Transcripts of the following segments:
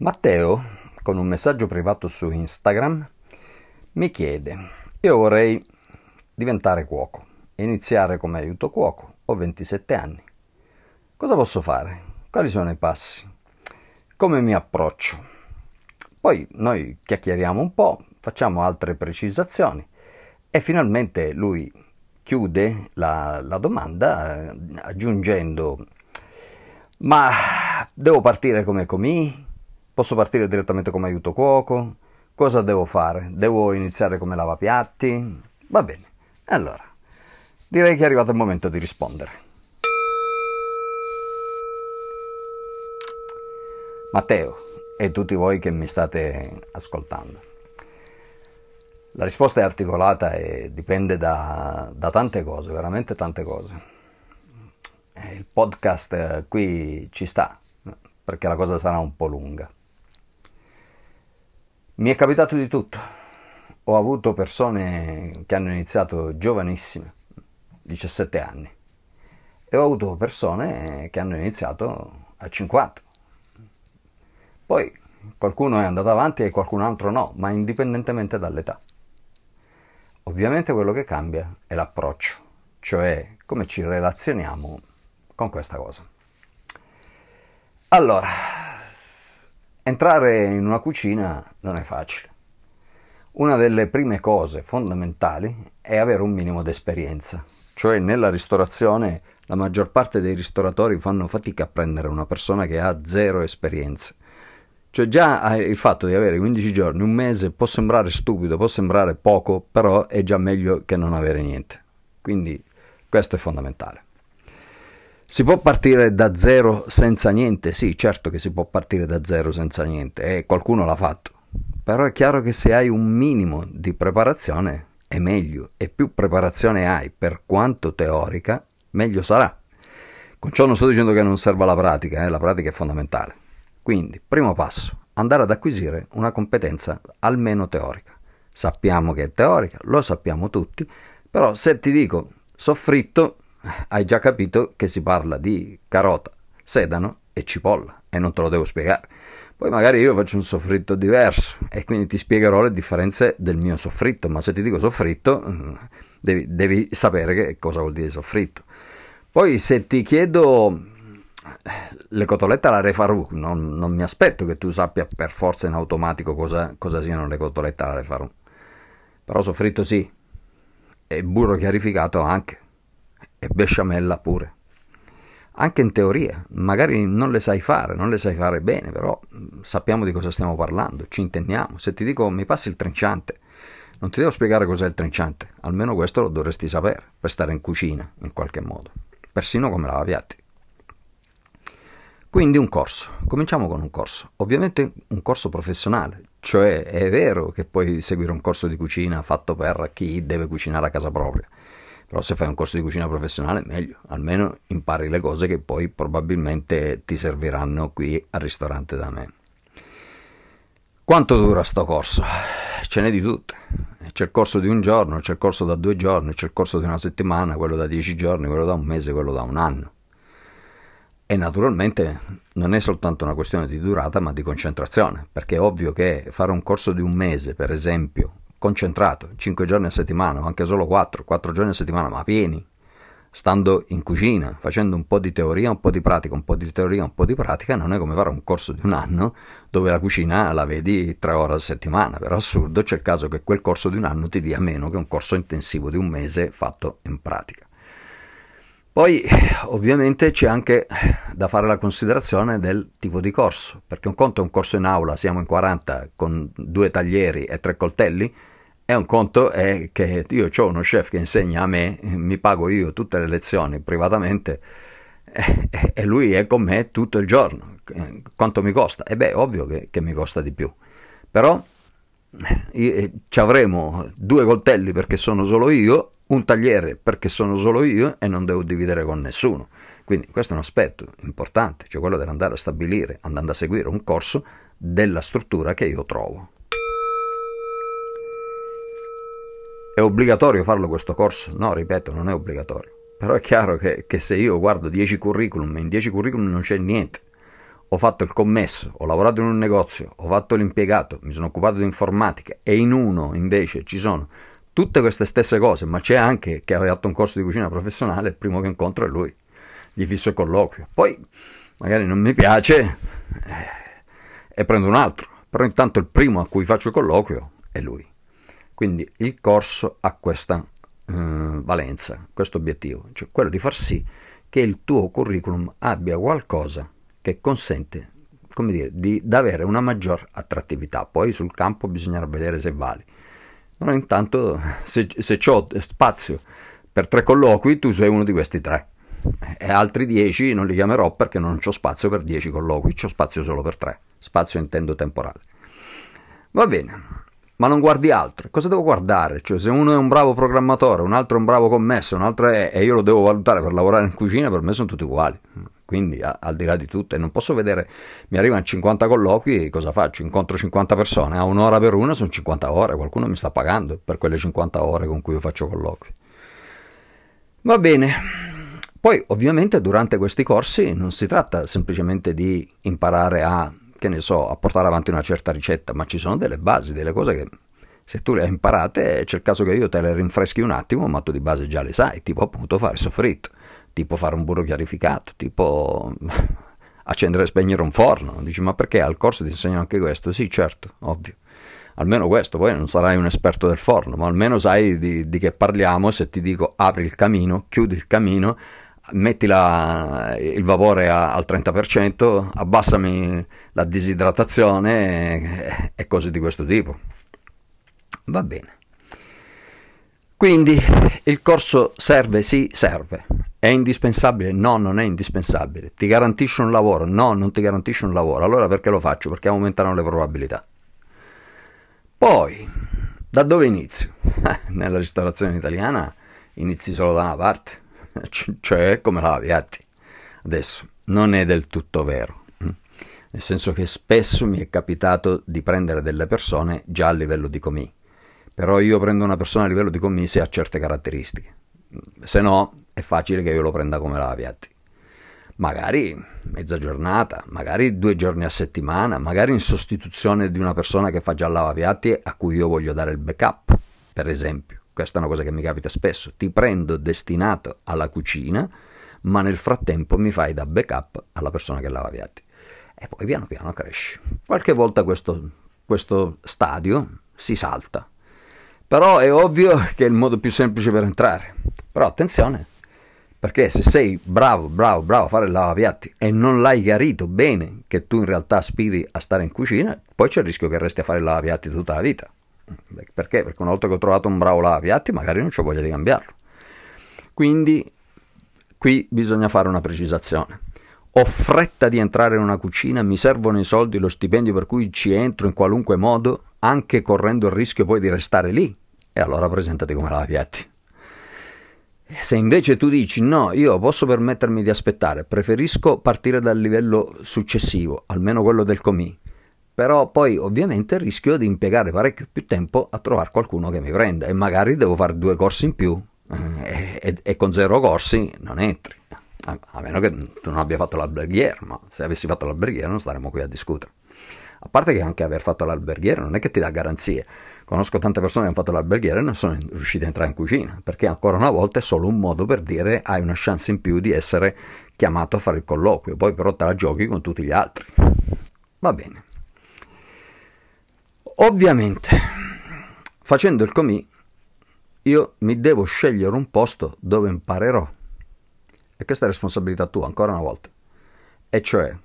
Matteo, con un messaggio privato su Instagram, mi chiede, io vorrei diventare cuoco, iniziare come aiuto cuoco, ho 27 anni. Cosa posso fare? Quali sono i passi? Come mi approccio? Poi noi chiacchieriamo un po', facciamo altre precisazioni e finalmente lui chiude la, la domanda eh, aggiungendo ma devo partire come comì? Posso partire direttamente come aiuto cuoco? Cosa devo fare? Devo iniziare come lavapiatti? Va bene. Allora, direi che è arrivato il momento di rispondere. Matteo e tutti voi che mi state ascoltando. La risposta è articolata e dipende da, da tante cose, veramente tante cose. Il podcast qui ci sta, perché la cosa sarà un po' lunga. Mi è capitato di tutto. Ho avuto persone che hanno iniziato giovanissime, 17 anni, e ho avuto persone che hanno iniziato a 50. Poi qualcuno è andato avanti e qualcun altro no, ma indipendentemente dall'età. Ovviamente quello che cambia è l'approccio, cioè come ci relazioniamo con questa cosa. Allora, Entrare in una cucina non è facile. Una delle prime cose fondamentali è avere un minimo di esperienza, cioè nella ristorazione la maggior parte dei ristoratori fanno fatica a prendere una persona che ha zero esperienza. Cioè già il fatto di avere 15 giorni, un mese può sembrare stupido, può sembrare poco, però è già meglio che non avere niente. Quindi questo è fondamentale. Si può partire da zero senza niente? Sì, certo che si può partire da zero senza niente e qualcuno l'ha fatto. Però è chiaro che se hai un minimo di preparazione è meglio e più preparazione hai, per quanto teorica, meglio sarà. Con ciò non sto dicendo che non serva la pratica, eh? la pratica è fondamentale. Quindi, primo passo, andare ad acquisire una competenza almeno teorica. Sappiamo che è teorica, lo sappiamo tutti, però se ti dico soffritto, hai già capito che si parla di carota, sedano e cipolla e non te lo devo spiegare. Poi magari io faccio un soffritto diverso e quindi ti spiegherò le differenze del mio soffritto, ma se ti dico soffritto mm, devi, devi sapere che cosa vuol dire soffritto. Poi se ti chiedo le cotolette alla Re Farouk, non, non, mi aspetto che tu sappia per forza in automatico cosa, cosa siano le cotolette alla Re Farouk, però soffritto sì, e burro chiarificato anche e besciamella pure. Anche in teoria, magari non le sai fare, non le sai fare bene, però mm, sappiamo di cosa stiamo parlando, ci intendiamo. Se ti dico mi passi il trinciante, non ti devo spiegare cos'è il trinciante, almeno questo lo dovresti sapere per stare in cucina in qualche modo, persino come lavapiatti. Quindi un corso, cominciamo con un corso, ovviamente un corso professionale, cioè è vero che puoi seguire un corso di cucina fatto per chi deve cucinare a casa propria, però se fai un corso di cucina professionale meglio, almeno impari le cose che poi probabilmente ti serviranno qui al ristorante da me. Quanto dura sto corso? Ce n'è di tutte. C'è il corso di un giorno, c'è il corso da due giorni, c'è il corso di una settimana, quello da dieci giorni, quello da un mese, quello da un anno. E naturalmente non è soltanto una questione di durata, ma di concentrazione, perché è ovvio che fare un corso di un mese, per esempio, concentrato, 5 giorni a settimana o anche solo 4, 4 giorni a settimana, ma pieni, stando in cucina, facendo un po' di teoria, un po' di pratica, un po' di teoria, un po' di pratica, non è come fare un corso di un anno dove la cucina la vedi 3 ore a settimana. Per assurdo c'è il caso che quel corso di un anno ti dia meno che un corso intensivo di un mese fatto in pratica. Poi ovviamente c'è anche da fare la considerazione del tipo di corso, perché un conto è un corso in aula, siamo in 40 con due taglieri e tre coltelli, e un conto è che io ho uno chef che insegna a me, mi pago io tutte le lezioni privatamente e, e lui è con me tutto il giorno. Quanto mi costa? E beh, ovvio che, che mi costa di più. Però eh, ci avremo due coltelli perché sono solo io un tagliere perché sono solo io e non devo dividere con nessuno. Quindi questo è un aspetto importante, cioè quello dell'andare a stabilire, andando a seguire un corso della struttura che io trovo. È obbligatorio farlo questo corso? No, ripeto, non è obbligatorio. Però è chiaro che, che se io guardo 10 curriculum e in 10 curriculum non c'è niente, ho fatto il commesso, ho lavorato in un negozio, ho fatto l'impiegato, mi sono occupato di informatica e in uno invece ci sono tutte queste stesse cose, ma c'è anche che aveva fatto un corso di cucina professionale, il primo che incontro è lui, gli fisso il colloquio. Poi magari non mi piace eh, e prendo un altro, però intanto il primo a cui faccio il colloquio è lui. Quindi il corso ha questa eh, valenza, questo obiettivo, cioè quello di far sì che il tuo curriculum abbia qualcosa che consente come dire, di, di avere una maggior attrattività. Poi sul campo bisognerà vedere se vali. Però intanto se, se ho spazio per tre colloqui, tu sei uno di questi tre. E altri dieci non li chiamerò perché non ho spazio per dieci colloqui, ho spazio solo per tre. Spazio intendo temporale. Va bene, ma non guardi altro. Cosa devo guardare? Cioè, se uno è un bravo programmatore, un altro è un bravo commesso, un altro è e io lo devo valutare per lavorare in cucina, per me sono tutti uguali. Quindi, a, al di là di tutto, e non posso vedere, mi arrivano 50 colloqui, cosa faccio? Incontro 50 persone, a un'ora per una sono 50 ore, qualcuno mi sta pagando per quelle 50 ore con cui io faccio colloqui. Va bene. Poi, ovviamente, durante questi corsi non si tratta semplicemente di imparare a che ne so, a portare avanti una certa ricetta, ma ci sono delle basi, delle cose che se tu le hai imparate c'è il caso che io te le rinfreschi un attimo, ma tu di base già le sai, tipo appunto fare soffritto, tipo fare un burro chiarificato, tipo accendere e spegnere un forno. Dici, ma perché al corso ti insegnano anche questo? Sì, certo, ovvio. Almeno questo, poi non sarai un esperto del forno, ma almeno sai di, di che parliamo se ti dico apri il camino, chiudi il camino metti la, il vapore a, al 30%, abbassami la disidratazione e, e cose di questo tipo. Va bene. Quindi il corso serve? Sì, serve. È indispensabile? No, non è indispensabile. Ti garantisce un lavoro? No, non ti garantisce un lavoro. Allora perché lo faccio? Perché aumentano le probabilità. Poi, da dove inizio? Nella ristorazione italiana inizi solo da una parte cioè come la Viatti. Adesso non è del tutto vero, hm? nel senso che spesso mi è capitato di prendere delle persone già a livello di comì, però io prendo una persona a livello di comì se ha certe caratteristiche, se no è facile che io lo prenda come la Viatti. Magari mezza giornata, magari due giorni a settimana, magari in sostituzione di una persona che fa già lavapiatti a cui io voglio dare il backup, per esempio. Questa è una cosa che mi capita spesso. Ti prendo destinato alla cucina, ma nel frattempo mi fai da backup alla persona che lava piatti. E poi piano piano cresci. Qualche volta questo, questo stadio si salta. Però è ovvio che è il modo più semplice per entrare. Però attenzione, perché se sei bravo, bravo, bravo a fare il lavapiatti e non l'hai chiarito bene che tu in realtà aspiri a stare in cucina, poi c'è il rischio che resti a fare il lavapiatti tutta la vita. Perché? Perché una volta che ho trovato un bravo lavapiatti magari non ho voglia di cambiarlo. Quindi qui bisogna fare una precisazione. Ho fretta di entrare in una cucina, mi servono i soldi, lo stipendio per cui ci entro in qualunque modo, anche correndo il rischio poi di restare lì. E allora presentati come lavapiatti. Se invece tu dici no, io posso permettermi di aspettare, preferisco partire dal livello successivo, almeno quello del comì, però poi ovviamente rischio di impiegare parecchio più tempo a trovare qualcuno che mi prenda e magari devo fare due corsi in più eh, e, e, con zero corsi non entri. A, a, meno che tu non abbia fatto l'alberghiere, ma se avessi fatto l'alberghiere non staremmo qui a discutere. A parte che anche aver fatto l'alberghiere non è che ti dà garanzie. Conosco tante persone che hanno fatto l'alberghiere e non sono riuscite a entrare in cucina, perché ancora una volta è solo un modo per dire hai una chance in più di essere chiamato a fare il colloquio, poi però te la giochi con tutti gli altri. Va bene. Ovviamente, facendo il comì, io mi devo scegliere un posto dove imparerò. E questa è responsabilità tua, ancora una volta. E cioè,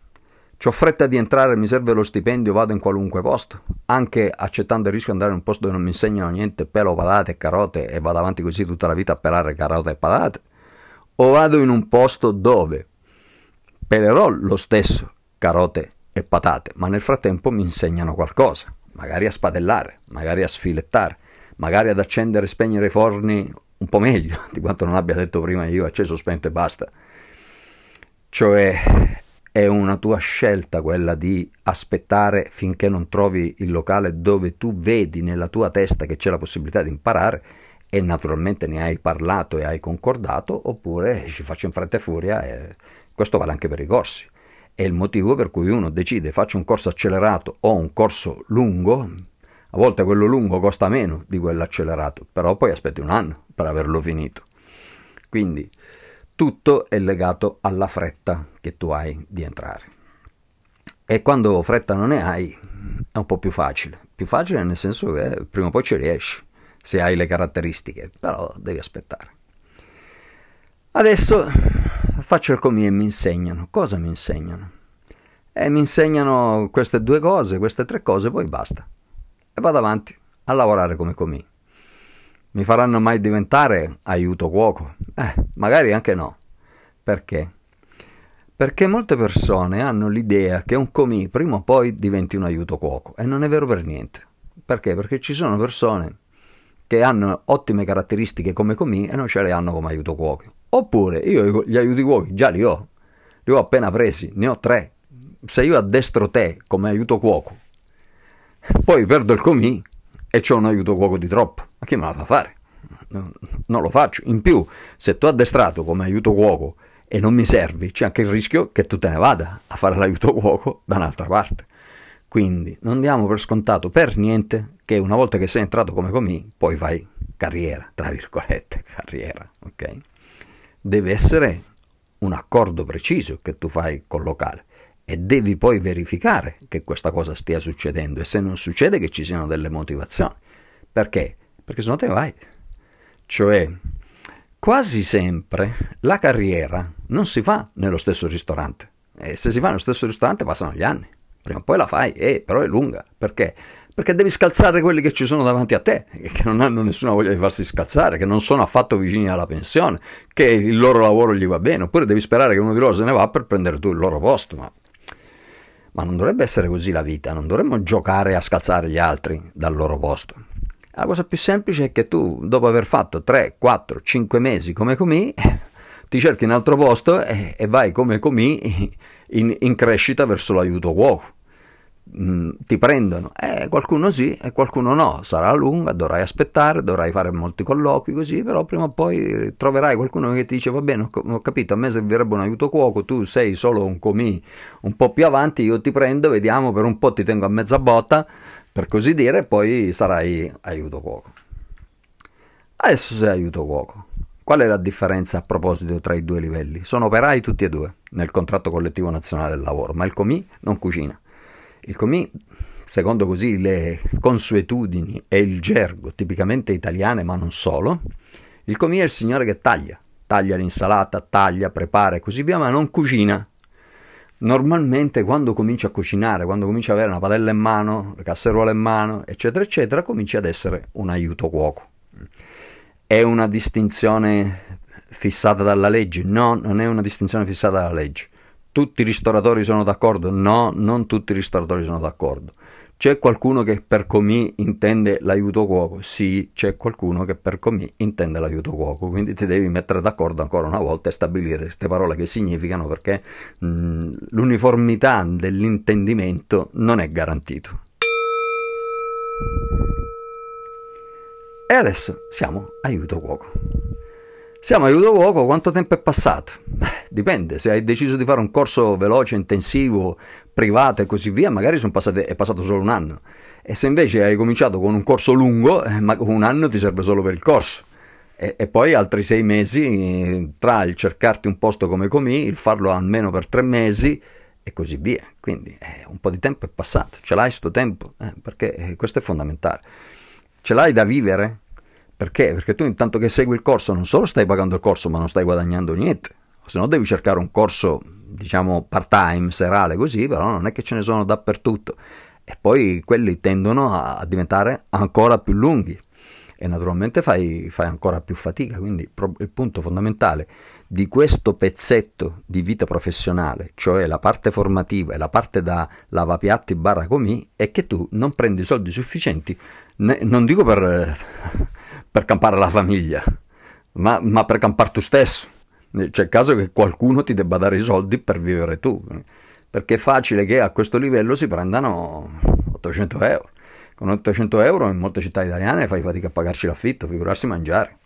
ho fretta di entrare, mi serve lo stipendio, vado in qualunque posto, anche accettando il rischio di andare in un posto dove non mi insegnano niente, pelo, patate e carote e vado avanti così tutta la vita a pelare carote e patate. O vado in un posto dove pelerò lo stesso carote e patate, ma nel frattempo mi insegnano qualcosa magari a spadellare, magari a sfilettare, magari ad accendere e spegnere i forni un po' meglio di quanto non abbia detto prima io, acceso, spento e basta. Cioè è una tua scelta quella di aspettare finché non trovi il locale dove tu vedi nella tua testa che c'è la possibilità di imparare e naturalmente ne hai parlato e hai concordato, oppure ci faccio in fretta e furia e questo vale anche per i corsi. È il motivo per cui uno decide faccio un corso accelerato o un corso lungo, a volte quello lungo costa meno di quello accelerato, però poi aspetti un anno per averlo finito. Quindi tutto è legato alla fretta che tu hai di entrare. E quando fretta non ne hai, è un po' più facile. Più facile nel senso che prima o poi ci riesci, se hai le caratteristiche, però devi aspettare. Adesso faccio il comì e mi insegnano. Cosa mi insegnano? E mi insegnano queste due cose, queste tre cose, poi basta. E vado avanti a lavorare come comì. Mi faranno mai diventare aiuto cuoco? Eh, magari anche no. Perché? Perché molte persone hanno l'idea che un comì prima o poi diventi un aiuto cuoco e non è vero per niente. Perché? Perché ci sono persone che hanno ottime caratteristiche come comì e non ce le hanno come aiuto cuoco. Oppure io gli aiuti cuochi già li ho, li ho appena presi, ne ho tre. Se io addestro te come aiuto cuoco, poi perdo il comì e c'ho un aiuto cuoco di troppo, ma chi me la fa fare? Non lo faccio. In più, se tu addestrato come aiuto cuoco e non mi servi, c'è anche il rischio che tu te ne vada a fare l'aiuto cuoco da un'altra parte. Quindi non diamo per scontato per niente che una volta che sei entrato come comì, poi fai carriera, tra virgolette, carriera, ok? Deve essere un accordo preciso che tu fai col locale e devi poi verificare che questa cosa stia succedendo e se non succede che ci siano delle motivazioni. Perché? Perché se no te ne vai. Cioè, quasi sempre la carriera non si fa nello stesso ristorante. E se si fa nello stesso ristorante passano gli anni. Prima o poi la fai, eh, però è lunga. Perché? Perché devi scalzare quelli che ci sono davanti a te, che non hanno nessuna voglia di farsi scalzare, che non sono affatto vicini alla pensione, che il loro lavoro gli va bene, oppure devi sperare che uno di loro se ne va per prendere tu il loro posto. Ma, ma non dovrebbe essere così la vita, non dovremmo giocare a scalzare gli altri dal loro posto. La cosa più semplice è che tu, dopo aver fatto 3, 4, 5 mesi come comì, ti cerchi un altro posto e, e vai come comì in, in, crescita verso l'aiuto cuoco. Mm, ti prendono, eh, qualcuno sì e qualcuno no, sarà lunga, dovrai aspettare, dovrai fare molti colloqui così, però prima o poi troverai qualcuno che ti dice va bene, ho, capito, a me servirebbe un aiuto cuoco, tu sei solo un comì un po' più avanti, io ti prendo, vediamo, per un po' ti tengo a mezza botta, per così dire, poi sarai aiuto cuoco. Adesso sei aiuto cuoco. Qual è la differenza a proposito tra i due livelli? Sono operai tutti e due nel contratto collettivo nazionale del lavoro, ma il comì non cucina. Il comì, secondo così le consuetudini e il gergo tipicamente italiane, ma non solo, il comì è il signore che taglia, taglia l'insalata, taglia, prepara e così via, ma non cucina. Normalmente quando comincia a cucinare, quando comincia ad avere una padella in mano, le casseruole in mano, eccetera, eccetera, comincia ad essere un aiuto cuoco. È una distinzione fissata dalla legge? No, non è una distinzione fissata dalla legge. Tutti i ristoratori sono d'accordo? No, non tutti i ristoratori sono d'accordo. C'è qualcuno che per comì intende l'aiuto cuoco? Sì, c'è qualcuno che per comì intende l'aiuto cuoco, quindi ti devi mettere d'accordo ancora una volta e stabilire queste parole che significano perché mh, l'uniformità dell'intendimento non è garantito. E adesso siamo aiuto cuoco. Siamo aiuto cuoco, quanto tempo è passato? Dipende, se hai deciso di fare un corso veloce, intensivo, privato e così via, magari passate, è passato solo un anno. E se invece hai cominciato con un corso lungo, eh, un anno ti serve solo per il corso. E, e, poi altri sei mesi tra il cercarti un posto come comì, il farlo almeno per tre mesi e così via. Quindi eh, un po' di tempo è passato. Ce l'hai sto tempo? Eh, perché eh, questo è fondamentale. Ce l'hai da vivere? Perché? Perché tu intanto che segui il corso non solo stai pagando il corso ma non stai guadagnando niente, se no devi cercare un corso diciamo part time, serale così, però non è che ce ne sono dappertutto. E poi quelli tendono a diventare ancora più lunghi. E naturalmente fai, fai ancora più fatica, quindi il punto fondamentale di questo pezzetto di vita professionale, cioè la parte formativa e la parte da lavapiatti barra comì, è che tu non prendi soldi sufficienti, ne, non dico per per campare la famiglia, ma, ma per campare tu stesso. C'è il caso che qualcuno ti debba dare i soldi per vivere tu, perché è facile che a questo livello si prendano 800 euro. Con 800 euro in molte città italiane fai fatica a pagarci l'affitto, figurarsi mangiare.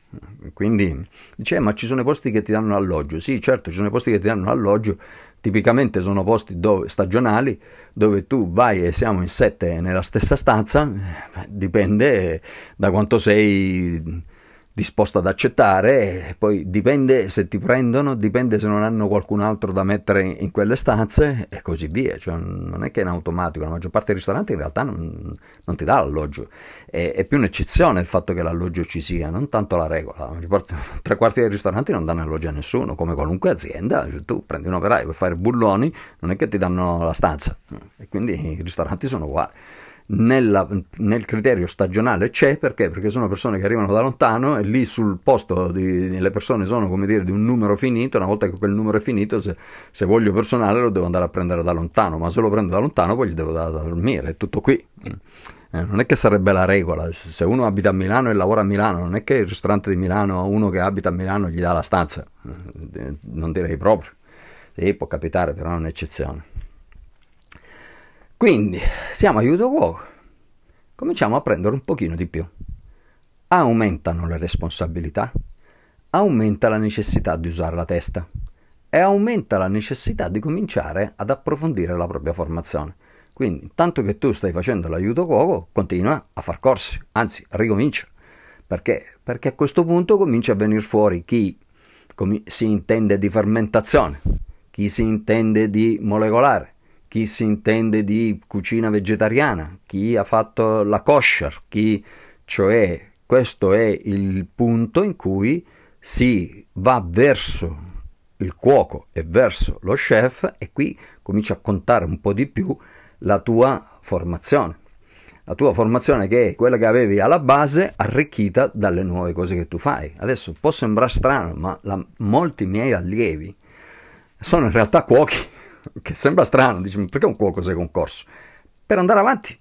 Quindi dice, eh, ma ci sono i posti che ti danno alloggio. Sì, certo, ci sono i posti che ti danno alloggio Tipicamente sono posti dove, stagionali dove tu vai e siamo in sette nella stessa stanza, dipende da quanto sei disposto ad accettare, poi dipende se ti prendono, dipende se non hanno qualcun altro da mettere in quelle stanze e così via, cioè, non è che in automatico, la maggior parte dei ristoranti in realtà non, non ti dà l'alloggio, è, è, più un'eccezione il fatto che l'alloggio ci sia, non tanto la regola, tre quarti dei ristoranti non danno alloggio a nessuno, come qualunque azienda, cioè, tu prendi un operaio per fare bulloni, non è che ti danno la stanza. E quindi i ristoranti sono uguali nella, nel criterio stagionale c'è perché? Perché sono persone che arrivano da lontano e lì sul posto di, le persone sono come dire di un numero finito, una volta che quel numero è finito se, se, voglio personale lo devo andare a prendere da lontano, ma se lo prendo da lontano poi gli devo dare da dormire, è tutto qui. Eh, non è che sarebbe la regola, se uno abita a Milano e lavora a Milano, non è che il ristorante di Milano a uno che abita a Milano gli dà la stanza, non direi proprio. Sì, può capitare, però è un'eccezione. Quindi siamo aiuto cuoco, cominciamo a prendere un pochino di più. Aumentano le responsabilità, aumenta la necessità di usare la testa e aumenta la necessità di cominciare ad approfondire la propria formazione. Quindi, tanto che tu stai facendo l'aiuto cuoco, continua a far corsi, anzi, ricomincia. Perché? Perché a questo punto comincia a venire fuori chi si intende di fermentazione, chi si intende di molecolare, chi si intende di cucina vegetariana, chi ha fatto la kosher, chi, cioè questo è il punto in cui si va verso il cuoco e verso lo chef e qui comincia a contare un po' di più la tua formazione. La tua formazione che è quella che avevi alla base arricchita dalle nuove cose che tu fai. Adesso può sembrare strano, ma la, molti miei allievi sono in realtà cuochi che sembra strano, dici, perché un cuoco sei concorso? Per andare avanti.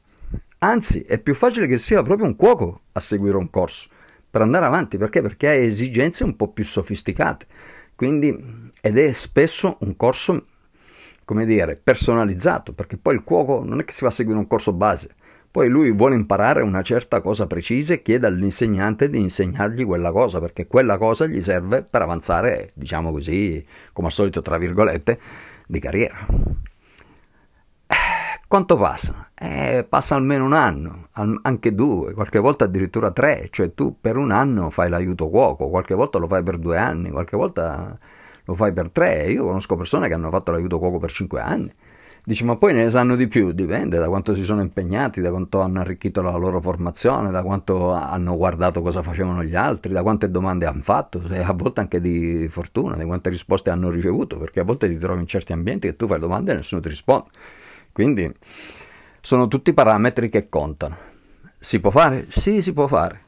Anzi, è più facile che sia proprio un cuoco a seguire un corso, per andare avanti, perché? Perché ha esigenze un po' più sofisticate. Quindi, ed è spesso un corso, come dire, personalizzato, perché poi il cuoco non è che si va a seguire un corso base, poi lui vuole imparare una certa cosa precisa e chiede all'insegnante di insegnargli quella cosa, perché quella cosa gli serve per avanzare, diciamo così, come al solito, tra virgolette, di carriera. Quanto passa? Eh, passa almeno un anno, anche due, qualche volta addirittura tre, cioè tu per un anno fai l'aiuto cuoco, qualche volta lo fai per due anni, qualche volta lo fai per tre. Io conosco persone che hanno fatto l'aiuto cuoco per cinque anni. Dici, ma poi ne sanno di più? Dipende da quanto si sono impegnati, da quanto hanno arricchito la loro formazione, da quanto hanno guardato cosa facevano gli altri, da quante domande hanno fatto, a volte anche di fortuna, di quante risposte hanno ricevuto, perché a volte ti trovi in certi ambienti che tu fai domande e nessuno ti risponde. Quindi sono tutti parametri che contano. Si può fare? Sì, si può fare.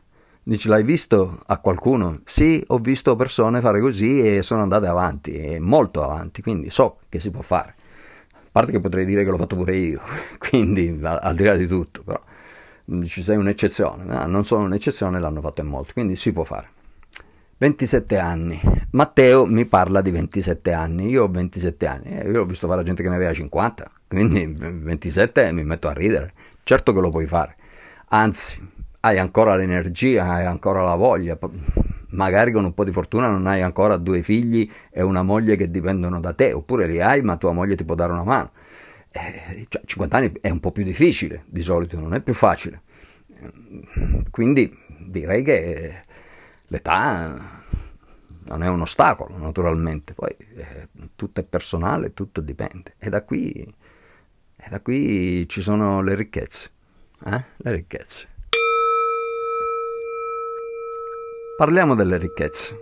Dici, l'hai visto a qualcuno? Sì, ho visto persone fare così e sono andate avanti, molto avanti, quindi so che si può fare parte che potrei dire che l'ho fatto pure io, quindi al di là di tutto, però ci sei un'eccezione, no? non sono un'eccezione, l'hanno fatto in molti, quindi si può fare. 27 anni. Matteo mi parla di 27 anni, io ho 27 anni, eh, io ho visto fare gente che ne aveva 50, quindi 27 mi metto a ridere. Certo che lo puoi fare, anzi, hai ancora l'energia, hai ancora la voglia, magari con un po' di fortuna non hai ancora due figli e una moglie che dipendono da te, oppure li hai ma tua moglie ti può dare una mano. Eh, cioè, 50 anni è un po' più difficile di solito, non è più facile. Quindi direi che l'età non è un ostacolo, naturalmente, poi eh, tutto è personale, tutto dipende. E da qui, e da qui ci sono le ricchezze. Eh? Le ricchezze. Parliamo delle ricchezze.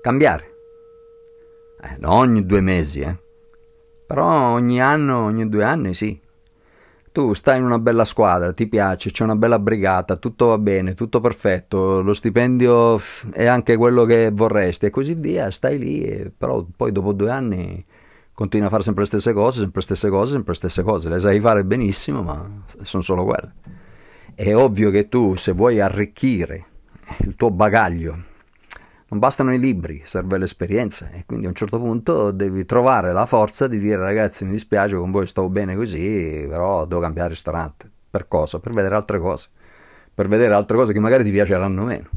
Cambiare. Eh, non ogni due mesi, eh. Però ogni anno, ogni due anni sì. Tu stai in una bella squadra, ti piace, c'è una bella brigata, tutto va bene, tutto perfetto, lo stipendio è anche quello che vorresti e così via, stai lì, però poi dopo due anni continui a fare sempre le stesse cose, sempre le stesse cose, sempre le stesse cose, le sai fare benissimo, ma sono solo quelle. È ovvio che tu, se vuoi arricchire il tuo bagaglio, non bastano i libri, serve l'esperienza e quindi a un certo punto devi trovare la forza di dire ragazzi mi dispiace con voi stavo bene così, però devo cambiare ristorante. Per cosa? Per vedere altre cose, per vedere altre cose che magari ti piaceranno meno.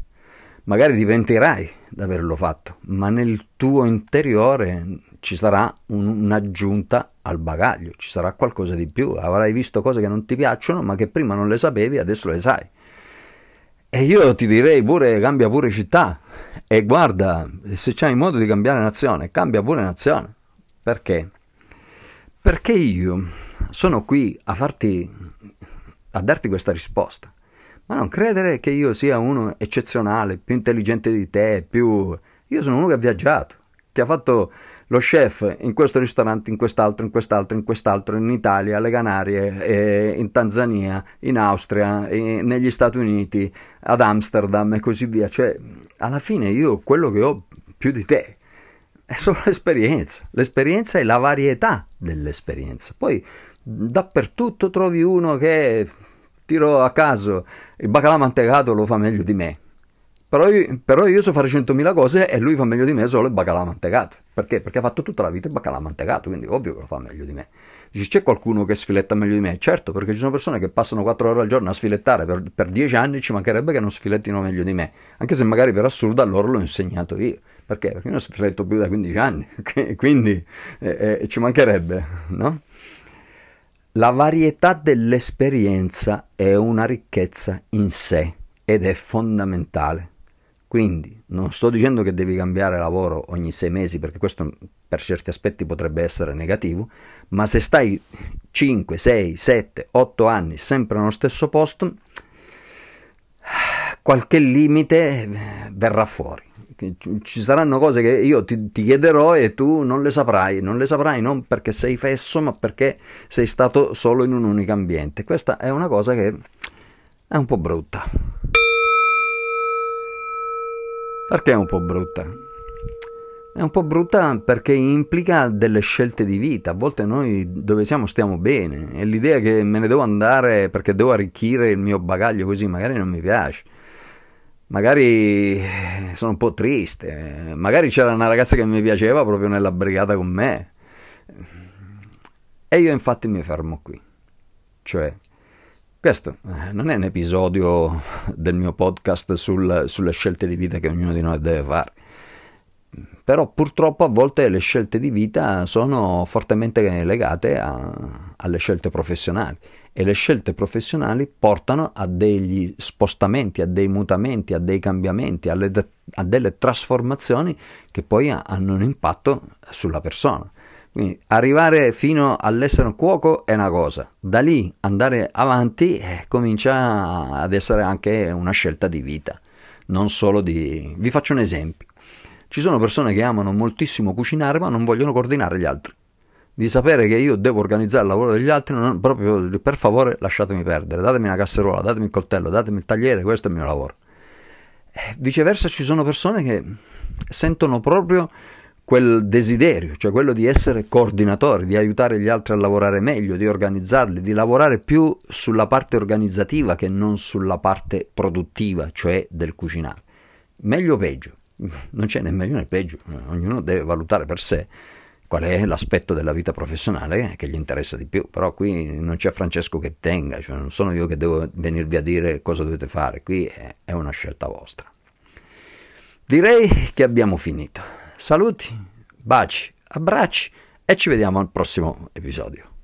Magari ti pentirai di averlo fatto, ma nel tuo interiore ci sarà un, un'aggiunta al bagaglio, ci sarà qualcosa di più, avrai visto cose che non ti piacciono ma che prima non le sapevi, adesso le sai. E io ti direi pure cambia pure città e guarda, se c'hai modo di cambiare nazione, cambia pure nazione. Perché? Perché io sono qui a farti a darti questa risposta. Ma non credere che io sia uno eccezionale, più intelligente di te, più io sono uno che ha viaggiato, che ha fatto lo chef in questo ristorante, in quest'altro, in quest'altro, in quest'altro, in Italia, alle Canarie, eh, in Tanzania, in Austria, eh, negli Stati Uniti, ad Amsterdam e così via. Cioè, alla fine io quello che ho più di te è solo l'esperienza. L'esperienza è la varietà dell'esperienza. Poi dappertutto trovi uno che tiro a caso il baccalà mantecato lo fa meglio di me però io, però io so fare 100.000 cose e lui fa meglio di me solo il baccalà mantecato. Perché? Perché ha fatto tutta la vita il baccalà mantecato, quindi ovvio che lo fa meglio di me. Dici, c'è qualcuno che sfiletta meglio di me? Certo, perché ci sono persone che passano 4 ore al giorno a sfilettare per, per 10 anni, ci mancherebbe che non sfilettino meglio di me. Anche se magari per assurdo a loro l'ho insegnato io. Perché? Perché io non sfiletto più da 15 anni, quindi eh, eh, ci mancherebbe, no? La varietà dell'esperienza è una ricchezza in sé ed è fondamentale. Quindi non sto dicendo che devi cambiare lavoro ogni sei mesi perché questo per certi aspetti potrebbe essere negativo, ma se stai 5, 6, 7, 8 anni sempre nello stesso posto, qualche limite eh, verrà fuori. Ci saranno cose che io ti, ti, chiederò e tu non le saprai, non le saprai non perché sei fesso, ma perché sei stato solo in un unico ambiente. Questa è una cosa che è un po' brutta. Perché è un po' brutta? È un po' brutta perché implica delle scelte di vita. A volte noi dove siamo stiamo bene e l'idea che me ne devo andare perché devo arricchire il mio bagaglio così magari non mi piace. Magari sono un po' triste. Magari c'era una ragazza che mi piaceva proprio nella brigata con me. E io infatti mi fermo qui. Cioè, questo eh, non è un episodio del mio podcast sul, sulle scelte di vita che ognuno di noi deve fare. Però purtroppo a volte le scelte di vita sono fortemente legate a, alle scelte professionali e le scelte professionali portano a degli spostamenti, a dei mutamenti, a dei cambiamenti, alle, a delle trasformazioni che poi hanno un impatto sulla persona. Quindi arrivare fino all'essere un cuoco è una cosa, da lì andare avanti eh, comincia ad essere anche una scelta di vita, non solo di... Vi faccio un esempio. Ci sono persone che amano moltissimo cucinare ma non vogliono coordinare gli altri. Di sapere che io devo organizzare il lavoro degli altri, non, proprio per favore lasciatemi perdere, datemi una casseruola, datemi il coltello, datemi il tagliere, questo è il mio lavoro. Eh, viceversa ci sono persone che sentono proprio quel desiderio, cioè quello di essere coordinatori, di aiutare gli altri a lavorare meglio, di organizzarli, di lavorare più sulla parte organizzativa che non sulla parte produttiva, cioè del cucinare. Meglio o peggio? Non c'è né meglio né peggio, ognuno deve valutare per sé qual è l'aspetto della vita professionale che gli interessa di più, però qui non c'è Francesco che tenga, cioè non sono io che devo venirvi a dire cosa dovete fare, qui è una scelta vostra. Direi che abbiamo finito. Saluti, baci, abbracci e ci vediamo al prossimo episodio.